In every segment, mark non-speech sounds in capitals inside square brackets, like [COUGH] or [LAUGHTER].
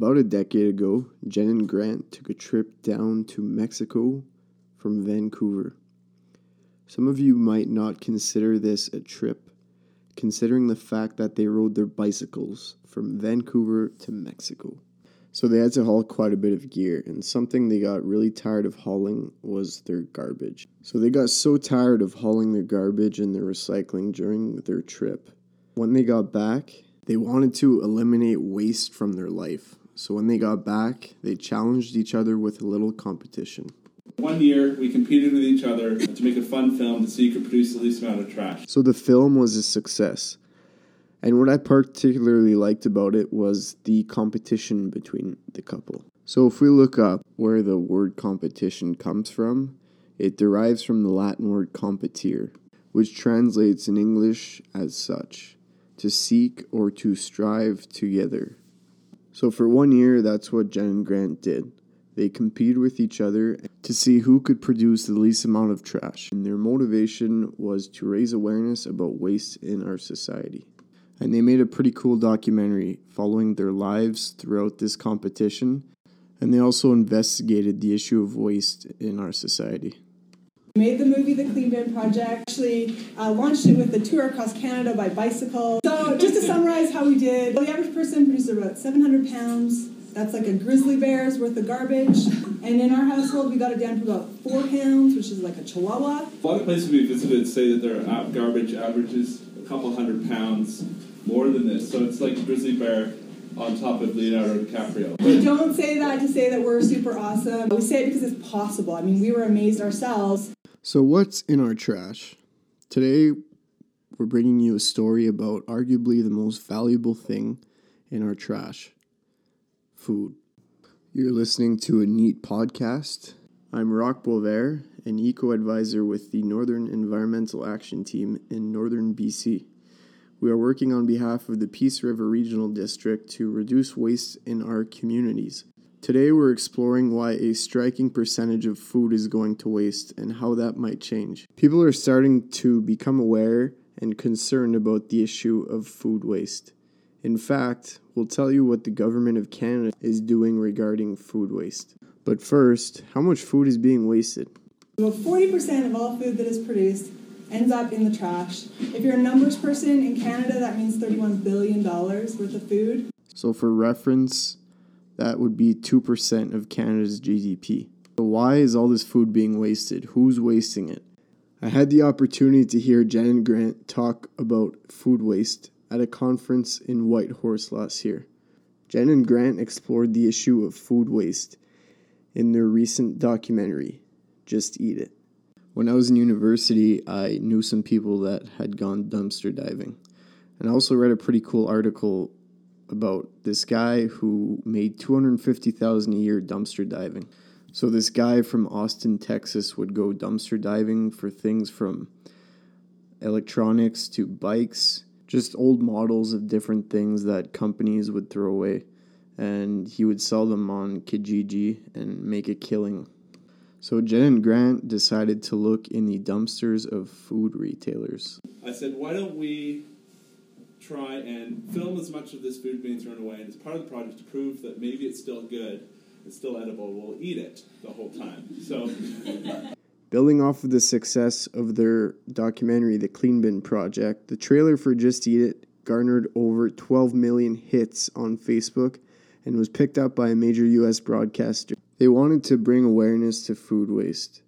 About a decade ago, Jen and Grant took a trip down to Mexico from Vancouver. Some of you might not consider this a trip, considering the fact that they rode their bicycles from Vancouver to Mexico. So they had to haul quite a bit of gear, and something they got really tired of hauling was their garbage. So they got so tired of hauling their garbage and their recycling during their trip. When they got back, they wanted to eliminate waste from their life. So when they got back, they challenged each other with a little competition. One year, we competed with each other to make a fun film to see who could produce the least amount of trash. So the film was a success. And what I particularly liked about it was the competition between the couple. So if we look up where the word competition comes from, it derives from the Latin word competere, which translates in English as such to seek or to strive together. So for one year, that's what Jen and Grant did. They competed with each other to see who could produce the least amount of trash. And their motivation was to raise awareness about waste in our society. And they made a pretty cool documentary following their lives throughout this competition. And they also investigated the issue of waste in our society. We made the movie The Clean Bin Project. Actually, uh, launched it with a tour across Canada by bicycle. So, just to summarize how we did, the average person produces about 700 pounds. That's like a grizzly bear's worth of garbage. And in our household, we got it down to about four pounds, which is like a chihuahua. A lot of places we visited say that their garbage averages a couple hundred pounds more than this. So it's like a grizzly bear on top of Leonardo DiCaprio. We don't say that to say that we're super awesome. We say it because it's possible. I mean, we were amazed ourselves. So, what's in our trash? Today, we're bringing you a story about arguably the most valuable thing in our trash food. You're listening to a neat podcast. I'm Rock Bover, an eco advisor with the Northern Environmental Action Team in Northern BC. We are working on behalf of the Peace River Regional District to reduce waste in our communities. Today, we're exploring why a striking percentage of food is going to waste and how that might change. People are starting to become aware and concerned about the issue of food waste. In fact, we'll tell you what the Government of Canada is doing regarding food waste. But first, how much food is being wasted? About 40% of all food that is produced ends up in the trash. If you're a numbers person in Canada, that means $31 billion worth of food. So, for reference, that would be 2% of Canada's GDP. So, why is all this food being wasted? Who's wasting it? I had the opportunity to hear Jen Grant talk about food waste at a conference in Whitehorse last year. Jen and Grant explored the issue of food waste in their recent documentary, Just Eat It. When I was in university, I knew some people that had gone dumpster diving. And I also read a pretty cool article about this guy who made 250,000 a year dumpster diving. So this guy from Austin, Texas would go dumpster diving for things from electronics to bikes, just old models of different things that companies would throw away. And he would sell them on Kijiji and make a killing. So Jen and Grant decided to look in the dumpsters of food retailers. I said, why don't we try and film as much of this food being thrown away, and as part of the project to prove that maybe it's still good, it's still edible, we'll eat it the whole time. So Building off of the success of their documentary, The Clean Bin Project, the trailer for Just Eat It garnered over 12 million hits on Facebook and was picked up by a major US broadcaster. They wanted to bring awareness to food waste.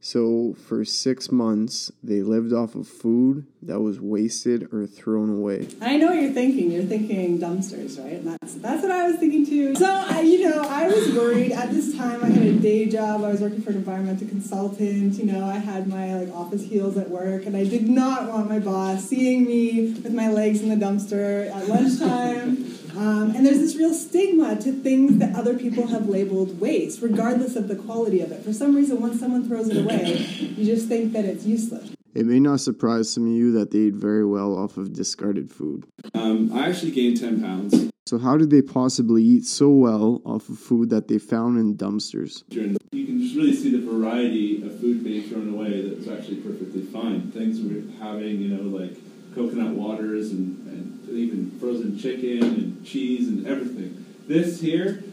So, for six months, they lived off of food that was wasted or thrown away. I know what you're thinking. You're thinking dumpsters, right? And that's that's what I was thinking too. So, I, you know, I was worried at this time. I had a day job. I was working for an environmental consultant. You know, I had my like office heels at work, and I did not want my boss seeing me with my legs in the dumpster at lunchtime. [LAUGHS] Um, and there's this real stigma to things that other people have labeled waste, regardless of the quality of it. For some reason, once someone throws it away, you just think that it's useless. It may not surprise some of you that they eat very well off of discarded food. um, I actually gained 10 pounds So, how did they possibly eat so well off of food that they found in dumpsters? you can just really see the variety of food being thrown away that was actually perfectly fine. Things we're having, you know, like coconut waters and, and even frozen chicken and cheese and everything. This here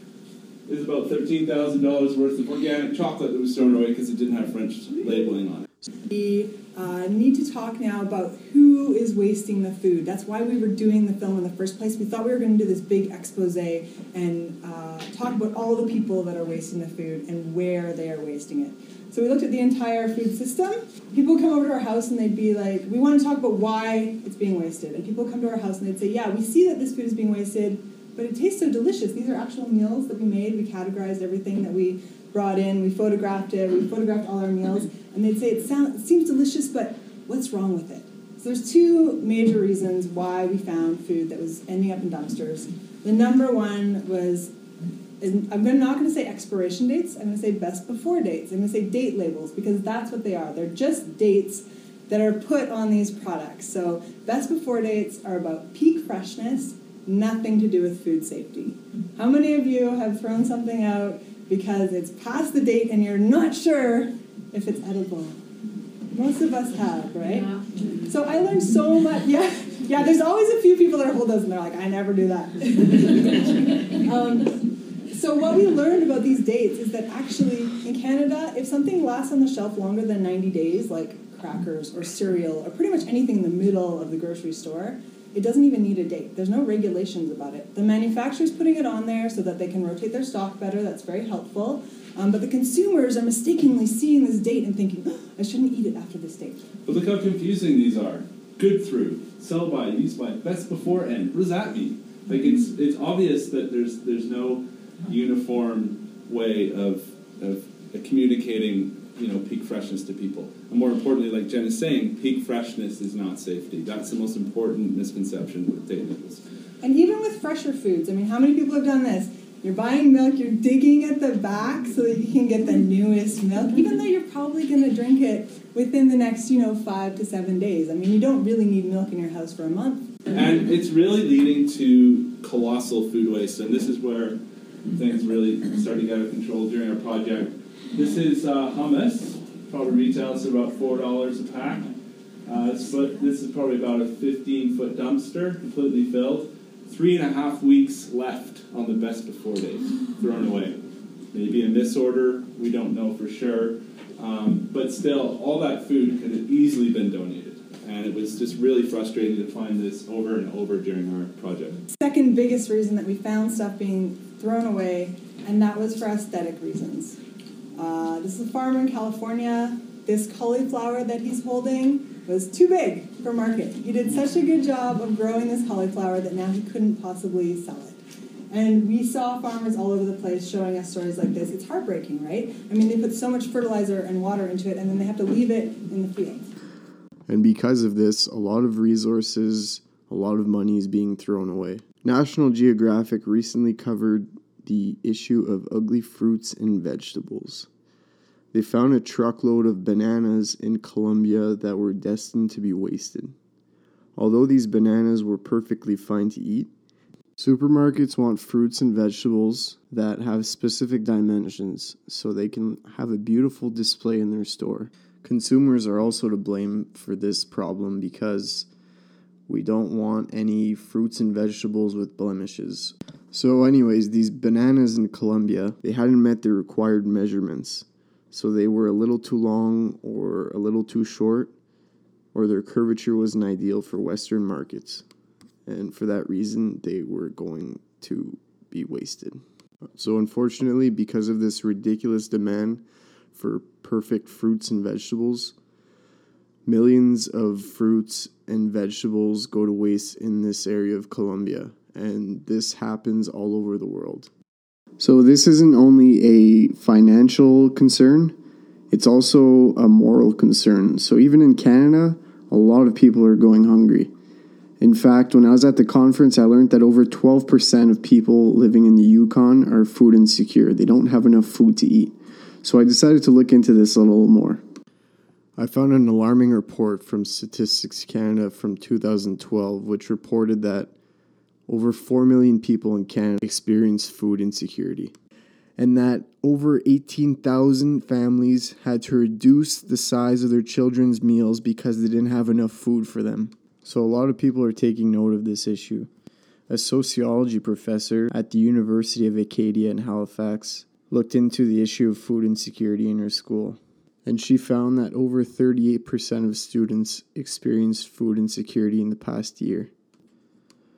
is about $13,000 worth of organic chocolate that was thrown away because it didn't have French labeling on it. We uh, need to talk now about who is wasting the food. That's why we were doing the film in the first place. We thought we were going to do this big expose and uh, talk about all the people that are wasting the food and where they are wasting it. So we looked at the entire food system. People come over to our house and they'd be like, we want to talk about why it's being wasted. And people come to our house and they'd say, yeah, we see that this food is being wasted, but it tastes so delicious. These are actual meals that we made. We categorized everything that we brought in. We photographed it. We photographed all our meals. And they'd say, it, sound, it seems delicious, but what's wrong with it? So there's two major reasons why we found food that was ending up in dumpsters. The number one was I'm not going to say expiration dates. I'm going to say best before dates. I'm going to say date labels because that's what they are. They're just dates that are put on these products. So best before dates are about peak freshness, nothing to do with food safety. How many of you have thrown something out because it's past the date and you're not sure if it's edible? Most of us have, right? Yeah. So I learned so much. [LAUGHS] Yeah, yeah. There's always a few people that hold us and they're like, I never do that. [LAUGHS] um, so what we learned about these dates is that actually in Canada, if something lasts on the shelf longer than 90 days, like crackers or cereal or pretty much anything in the middle of the grocery store, it doesn't even need a date. There's no regulations about it. The manufacturer's putting it on there so that they can rotate their stock better. That's very helpful. Um, but the consumers are mistakenly seeing this date and thinking, oh, I shouldn't eat it after this date. But look how confusing these are. Good through, sell by, use by, best before, and what does that mean? Like it's it's obvious that there's there's no uniform way of, of communicating you know peak freshness to people. And more importantly like jen is saying peak freshness is not safety. That's the most important misconception with date labels and even with fresher foods i mean how many people have done this? You're buying milk you're digging at the back so that you can get the newest milk even though you're probably going to drink it within the next you know five to seven days. I mean you don't really need milk in your house for a month. And it's really leading to colossal food waste. And this is where things really started to get out of control during our project. This is uh, hummus. Probably retails at about four dollars a pack. Uh, this is probably about a 15 foot dumpster, completely filled. Three and a half weeks left on the best before date, thrown away. Maybe in this order, we don't know for sure. Um, but still, all that food could have easily been donated. And it was just really frustrating to find this over and over during our project. Second biggest reason that we found stuff being thrown away, and that was for aesthetic reasons. Uh, this is a farmer in California. This cauliflower that he's holding was too big for market. He did such a good job of growing this cauliflower that now he couldn't possibly sell it. And we saw farmers all over the place showing us stories like this. It's heartbreaking, right? I mean, they put so much fertilizer and water into it, and then they have to leave it in the field. And because of this, a lot of resources, a lot of money is being thrown away. National Geographic recently covered the issue of ugly fruits and vegetables. They found a truckload of bananas in Colombia that were destined to be wasted. Although these bananas were perfectly fine to eat, supermarkets want fruits and vegetables that have specific dimensions so they can have a beautiful display in their store. Consumers are also to blame for this problem because we don't want any fruits and vegetables with blemishes. So, anyways, these bananas in Colombia, they hadn't met the required measurements. So they were a little too long or a little too short, or their curvature wasn't ideal for Western markets. And for that reason, they were going to be wasted. So, unfortunately, because of this ridiculous demand for perfect fruits and vegetables, millions of fruits and vegetables go to waste in this area of Colombia, and this happens all over the world. So, this isn't only a financial concern, it's also a moral concern. So, even in Canada, a lot of people are going hungry. In fact, when I was at the conference, I learned that over 12% of people living in the Yukon are food insecure. They don't have enough food to eat. So I decided to look into this a little more. I found an alarming report from Statistics Canada from 2012, which reported that over 4 million people in Canada experience food insecurity, and that over 18,000 families had to reduce the size of their children's meals because they didn't have enough food for them. So, a lot of people are taking note of this issue. A sociology professor at the University of Acadia in Halifax looked into the issue of food insecurity in her school, and she found that over 38% of students experienced food insecurity in the past year.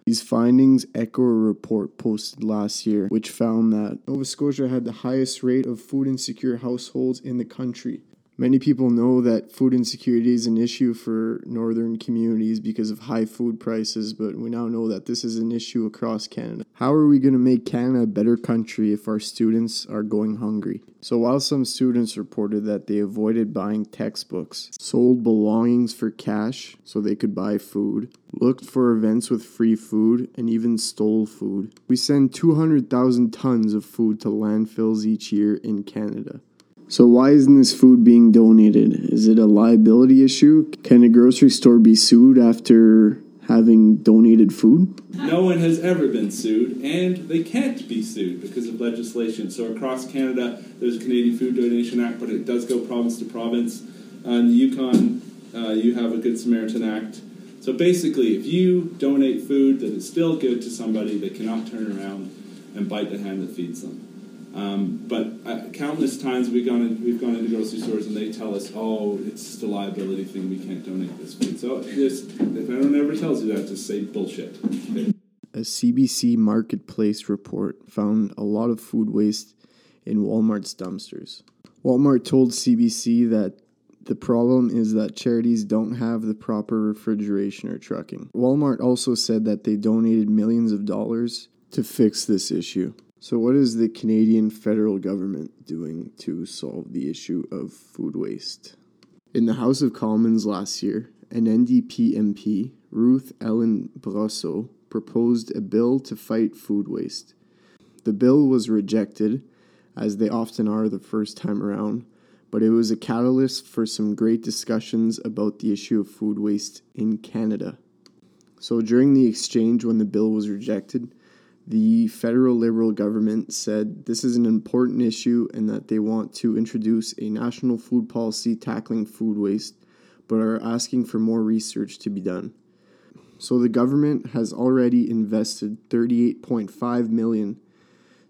These findings echo a report posted last year, which found that Nova Scotia had the highest rate of food insecure households in the country. Many people know that food insecurity is an issue for northern communities because of high food prices, but we now know that this is an issue across Canada. How are we going to make Canada a better country if our students are going hungry? So, while some students reported that they avoided buying textbooks, sold belongings for cash so they could buy food, looked for events with free food, and even stole food, we send 200,000 tons of food to landfills each year in Canada. So, why isn't this food being donated? Is it a liability issue? Can a grocery store be sued after having donated food? No one has ever been sued, and they can't be sued because of legislation. So, across Canada, there's a Canadian Food Donation Act, but it does go province to province. Uh, in the Yukon, uh, you have a Good Samaritan Act. So, basically, if you donate food that is still good to somebody, they cannot turn around and bite the hand that feeds them. Um, but uh, countless times we've gone in, we've gone into grocery stores and they tell us, "Oh, it's just a liability thing. We can't donate this food." So just if anyone ever tells you that, just say bullshit. A CBC Marketplace report found a lot of food waste in Walmart's dumpsters. Walmart told CBC that the problem is that charities don't have the proper refrigeration or trucking. Walmart also said that they donated millions of dollars to fix this issue. So, what is the Canadian federal government doing to solve the issue of food waste? In the House of Commons last year, an NDP MP, Ruth Ellen Brosseau, proposed a bill to fight food waste. The bill was rejected, as they often are the first time around, but it was a catalyst for some great discussions about the issue of food waste in Canada. So, during the exchange when the bill was rejected, the federal Liberal government said this is an important issue and that they want to introduce a national food policy tackling food waste, but are asking for more research to be done. So the government has already invested 38.5 million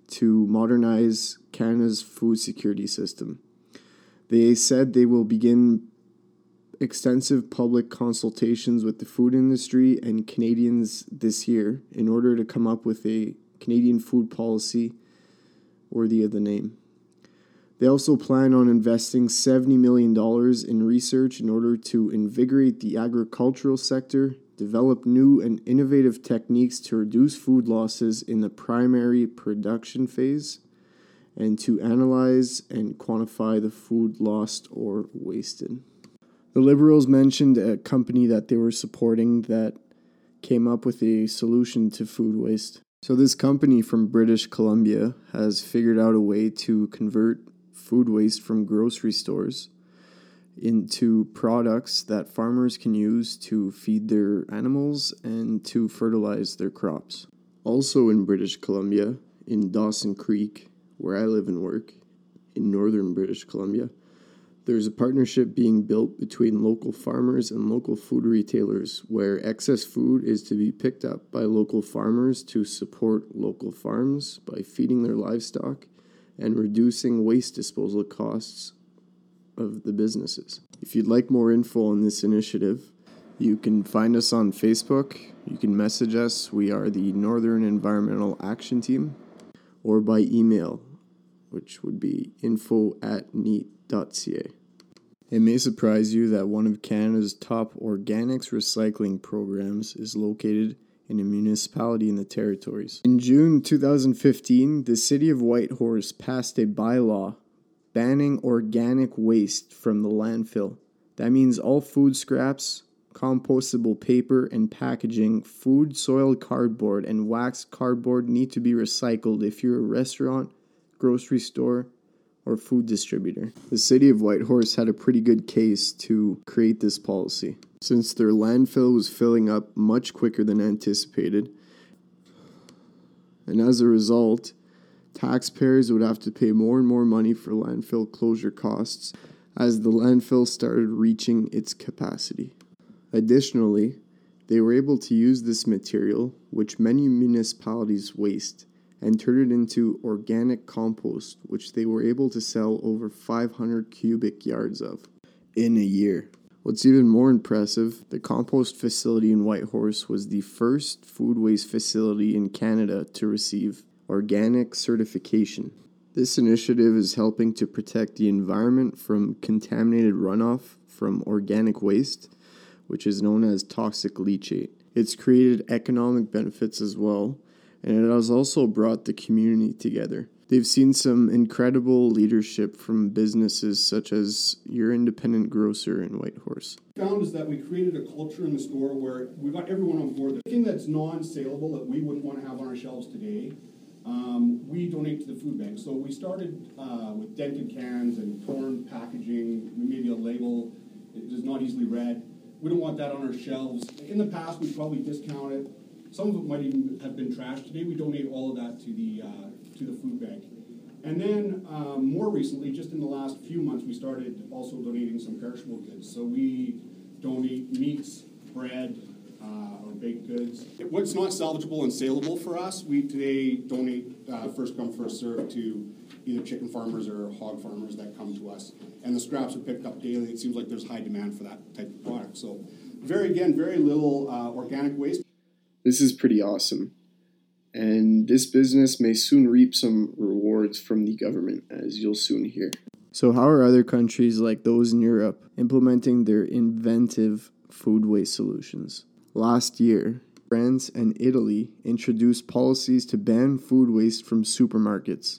to modernize Canada's food security system. They said they will begin extensive public consultations with the food industry and Canadians this year in order to come up with a Canadian food policy worthy of the name. They also plan on investing $70 million in research in order to invigorate the agricultural sector, develop new and innovative techniques to reduce food losses in the primary production phase, and to analyze and quantify the food lost or wasted. The Liberals mentioned a company that they were supporting that came up with a solution to food waste. So, this company from British Columbia has figured out a way to convert food waste from grocery stores into products that farmers can use to feed their animals and to fertilize their crops. Also, in British Columbia, in Dawson Creek, where I live and work, in northern British Columbia, there's a partnership being built between local farmers and local food retailers where excess food is to be picked up by local farmers to support local farms by feeding their livestock and reducing waste disposal costs of the businesses. If you'd like more info on this initiative, you can find us on Facebook. You can message us. We are the Northern Environmental Action Team, or by email, which would be info at neat organics.ca. It may surprise you that one of Canada's top organics recycling programs is located in a municipality in the territories. In June 2015, the city of Whitehorse passed a bylaw banning organic waste from the landfill. That means all food scraps, compostable paper and packaging, food, soiled cardboard, and waxed cardboard need to be recycled if you're a restaurant, grocery store, or food distributor. The city of Whitehorse had a pretty good case to create this policy, since their landfill was filling up much quicker than anticipated. And as a result, taxpayers would have to pay more and more money for landfill closure costs as the landfill started reaching its capacity. Additionally, They were able to use this material, which many municipalities waste, and turned it into organic compost, which they were able to sell over 500 cubic yards of in a year. What's even more impressive, the compost facility in Whitehorse was the first food waste facility in Canada to receive organic certification. This initiative is helping to protect the environment from contaminated runoff from organic waste, which is known as toxic leachate. It's created economic benefits as well, and it has also brought the community together. They've seen some incredible leadership from businesses such as your independent grocer in Whitehorse. Found is that we created a culture in the store where we got everyone on board. The thing that's non-saleable that we wouldn't want to have on our shelves today, um, we donate to the food bank. So we started uh, with dented cans and torn packaging, maybe a label that is not easily read. We don't want that on our shelves. In the past, we probably discounted. Some of it might even have been trashed. Today, we donate all of that to the uh, to the food bank. And then um, more recently, just in the last few months, we started also donating some perishable goods. So we donate meats, bread, uh, or baked goods. What's not salvageable and saleable for us, we today donate uh, first come, first serve to either chicken farmers or hog farmers that come to us. And the scraps are picked up daily. It seems like there's high demand for that type of product. So, very again, very little uh, organic waste. This is pretty awesome. And this business may soon reap some rewards from the government, as you'll soon hear. So, how are other countries like those in Europe implementing their inventive food waste solutions? Last year, France and Italy introduced policies to ban food waste from supermarkets.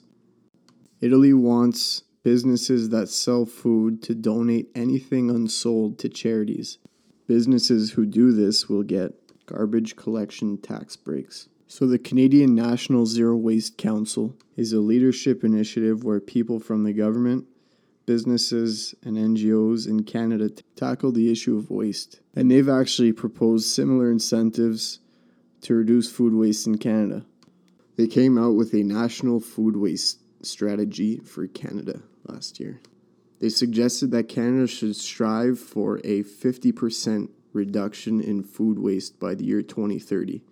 Italy wants businesses that sell food to donate anything unsold to charities. Businesses who do this will get garbage collection tax breaks. So, the Canadian National Zero Waste Council is a leadership initiative where people from the government, businesses, and NGOs in Canada tackle the issue of waste. And they've actually proposed similar incentives to reduce food waste in Canada. They came out with a national food waste strategy for Canada last year. They suggested that Canada should strive for a 50% reduction in food waste by the year 2030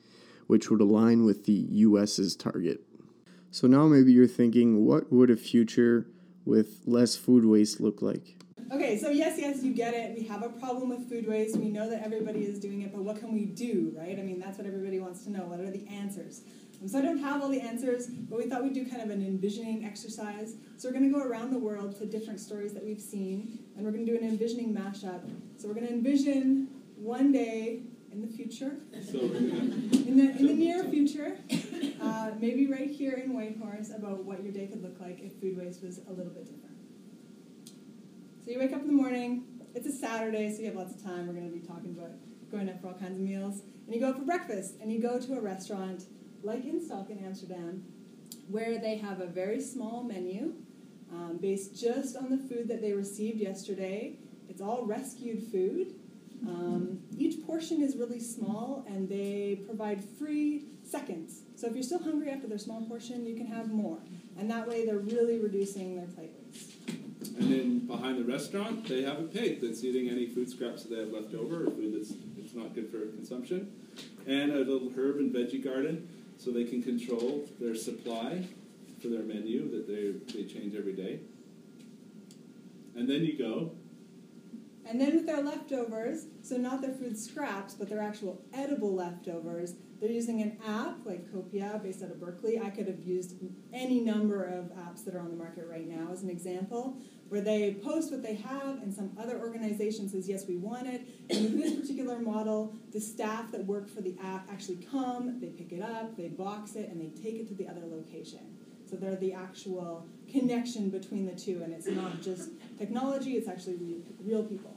which would align with the US's target. So now maybe you're thinking, what would a future with less food waste look like? Okay, so yes, yes, you get it. We have a problem with food waste. We know that everybody is doing it, but what can we do, right? I mean, that's what everybody wants to know. What are the answers? Um, so I don't have all the answers, but we thought we'd do kind of an envisioning exercise. So we're going to go around the world to different stories that we've seen, and we're going to do an envisioning mashup. So we're going to envision one day in the future, So, [LAUGHS] in the, in the near future, uh, maybe right here in Whitehorse, about what your day could look like if food waste was a little bit different. So you wake up in the morning, it's a Saturday, so you have lots of time. We're going to be talking about going out for all kinds of meals. And you go out for breakfast, and you go to a restaurant like Instock in Amsterdam, where they have a very small menu um, based just on the food that they received yesterday. It's all rescued food. Um, each portion is really small and they provide free seconds. So if you're still hungry after their small portion, you can have more. And that way they're really reducing their plate waste. and then behind the restaurant, they have a pig that's eating any food scraps that they have left over or food that's, that's not good for consumption, and a little herb and veggie garden so they can control their supply for their menu that they, they change every day. And then you go And then with their leftovers, so not their food scraps, but their actual edible leftovers, they're using an app like Copia based out of Berkeley. I could have used any number of apps that are on the market right now as an example, where they post what they have and some other organization says, yes, we want it. And with this particular model, the staff that work for the app actually come, they pick it up, they box it, and they take it to the other location. So they're the actual connection between the two, and it's not just technology, it's actually real, real people.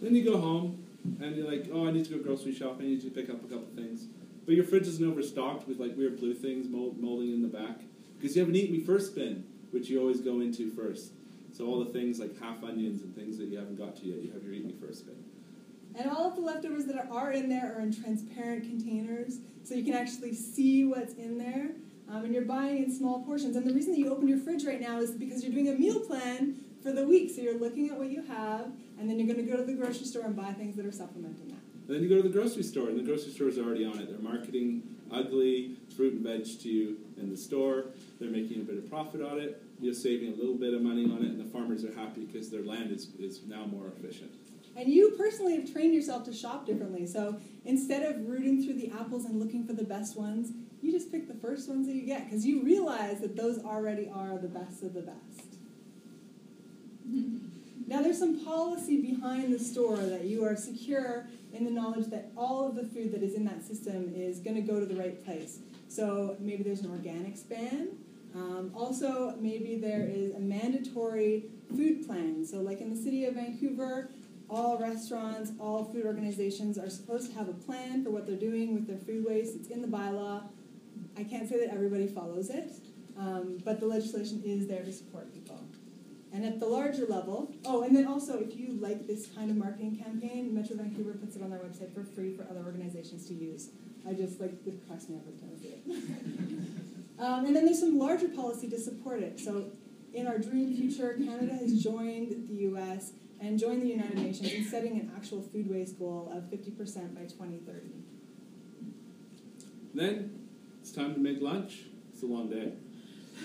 Then you go home and you're like, oh, I need to go grocery shopping. I need to pick up a couple things. But your fridge isn't overstocked with like weird blue things mold, molding in the back because you have an eat me first bin, which you always go into first. So all the things like half onions and things that you haven't got to yet, you have your eat me first bin. And all of the leftovers that are, are in there are in transparent containers, so you can actually see what's in there. Um, and you're buying in small portions. And the reason that you open your fridge right now is because you're doing a meal plan for the week. So you're looking at what you have, and then you're going to go to the grocery store and buy things that are supplementing that. And then you go to the grocery store, and the grocery store is already on it. They're marketing ugly fruit and veg to you in the store. They're making a bit of profit on it. You're saving a little bit of money on it, and the farmers are happy because their land is, is now more efficient. And you personally have trained yourself to shop differently. So instead of rooting through the apples and looking for the best ones, you just pick the first ones that you get because you realize that those already are the best of the best. Now, there's some policy behind the store that you are secure in the knowledge that all of the food that is in that system is going to go to the right place. So maybe there's an organics ban. Um, also, maybe there is a mandatory food plan. So, like in the city of Vancouver, all restaurants, all food organizations are supposed to have a plan for what they're doing with their food waste. It's in the bylaw. I can't say that everybody follows it, um, but the legislation is there to support people. And at the larger level, oh, and then also if you like this kind of marketing campaign, Metro Vancouver puts it on their website for free for other organizations to use. I just like it cracks me up every time I see it. um, and then there's some larger policy to support it. So in our dream future, Canada has joined the U.S. and joined the United Nations in setting an actual food waste goal of 50% by 2030. Then it's time to make lunch. It's a long day.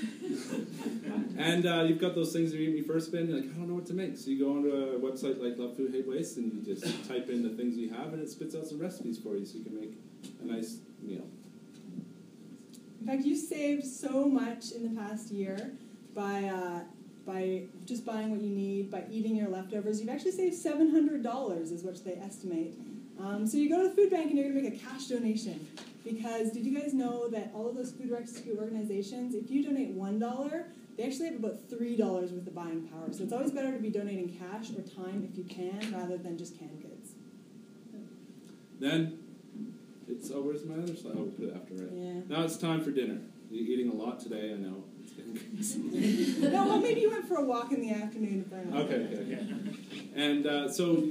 [LAUGHS] and uh, you've got those things that you eat in your first bin. You're like, I don't know what to make. So you go onto a website like Love Food Hate Waste and you just [LAUGHS] type in the things you have and it spits out some recipes for you so you can make a nice meal. In fact, you saved so much in the past year by uh, by just buying what you need, by eating your leftovers. You've actually saved seven hundred dollars, is what they estimate. Um, so you go to the food bank and you're going to make a cash donation. Because did you guys know that all of those food rescue organizations, if you donate one dollar, they actually have about three dollars worth of buying power. So it's always better to be donating cash or time if you can, rather than just canned goods. Then it's oh, where's my other slide? Oh, we'll put it after, right? Yeah. Now it's time for dinner. You're eating a lot today, I know. No, well, maybe you went for a walk in the afternoon. Okay, okay, okay. And uh, so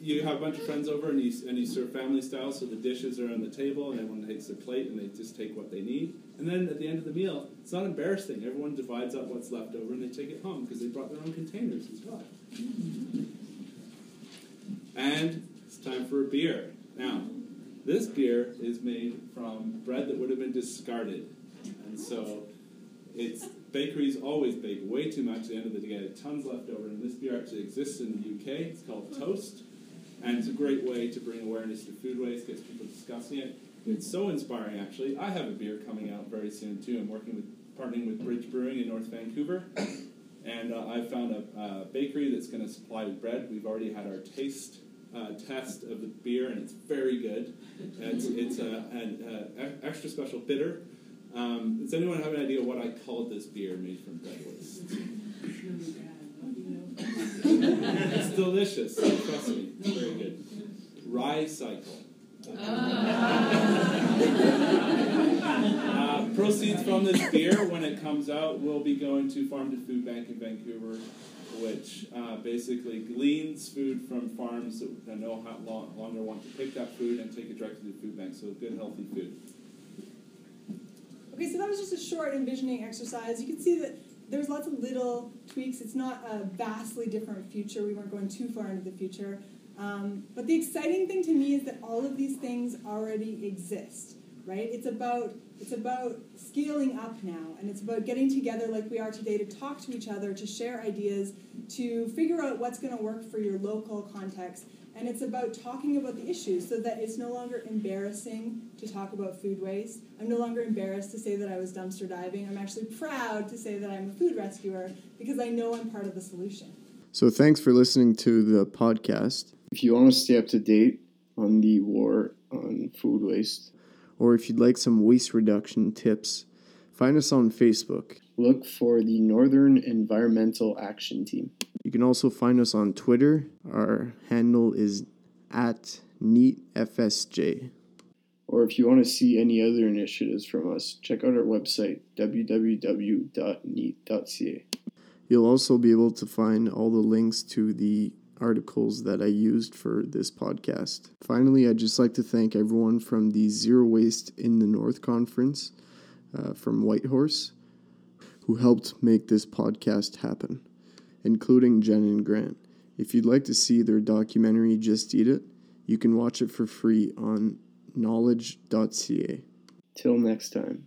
you have a bunch of friends over and you, and you serve family style, so the dishes are on the table and everyone takes their plate and they just take what they need. And then at the end of the meal, it's not embarrassing. Everyone divides up what's left over and they take it home because they brought their own containers as well. And it's time for a beer. Now, this beer is made from bread that would have been discarded. And so it's bakeries always bake way too much. At the end up getting tons left over. And this beer actually exists in the UK. It's called Toast. And it's a great way to bring awareness to food waste, gets people discussing it. It's so inspiring, actually. I have a beer coming out very soon, too. I'm working with, partnering with Bridge Brewing in North Vancouver. And uh, I found a uh, bakery that's going to supply bread. We've already had our taste uh, test of the beer, and it's very good. It's, it's a, an extra special bitter. Um, does anyone have an idea what I called this beer made from waste? it's delicious. Trust me, very good. Rye cycle. Uh, proceeds from this beer, when it comes out, will be going to Farm to Food Bank in Vancouver, which uh, basically gleans food from farms that no longer want to pick that food and take it directly to the food bank. So good, healthy food. Okay, so that was just a short envisioning exercise. You can see that there's lots of little tweaks. It's not a vastly different future. We weren't going too far into the future. Um, but the exciting thing to me is that all of these things already exist, right? It's about it's about scaling up now, and it's about getting together like we are today to talk to each other, to share ideas, to figure out what's going to work for your local context, and it's about talking about the issues so that it's no longer embarrassing to talk about food waste. I'm no longer embarrassed to say that I was dumpster diving. I'm actually proud to say that I'm a food rescuer because I know I'm part of the solution. So, thanks for listening to the podcast. If you want to stay up to date on the war on food waste, or if you'd like some waste reduction tips, find us on Facebook. Look for the Northern Environmental Action Team. You can also find us on Twitter. Our handle is at NeatFSJ. Or if you want to see any other initiatives from us, check out our website, www.neat.ca. You'll also be able to find all the links to the articles that I used for this podcast. Finally, I'd just like to thank everyone from the Zero Waste in the North Conference uh, from Whitehorse who helped make this podcast happen, including Jen and Grant. If you'd like to see their documentary, Just Eat It, You can watch it for free on knowledge.ca. Till next time.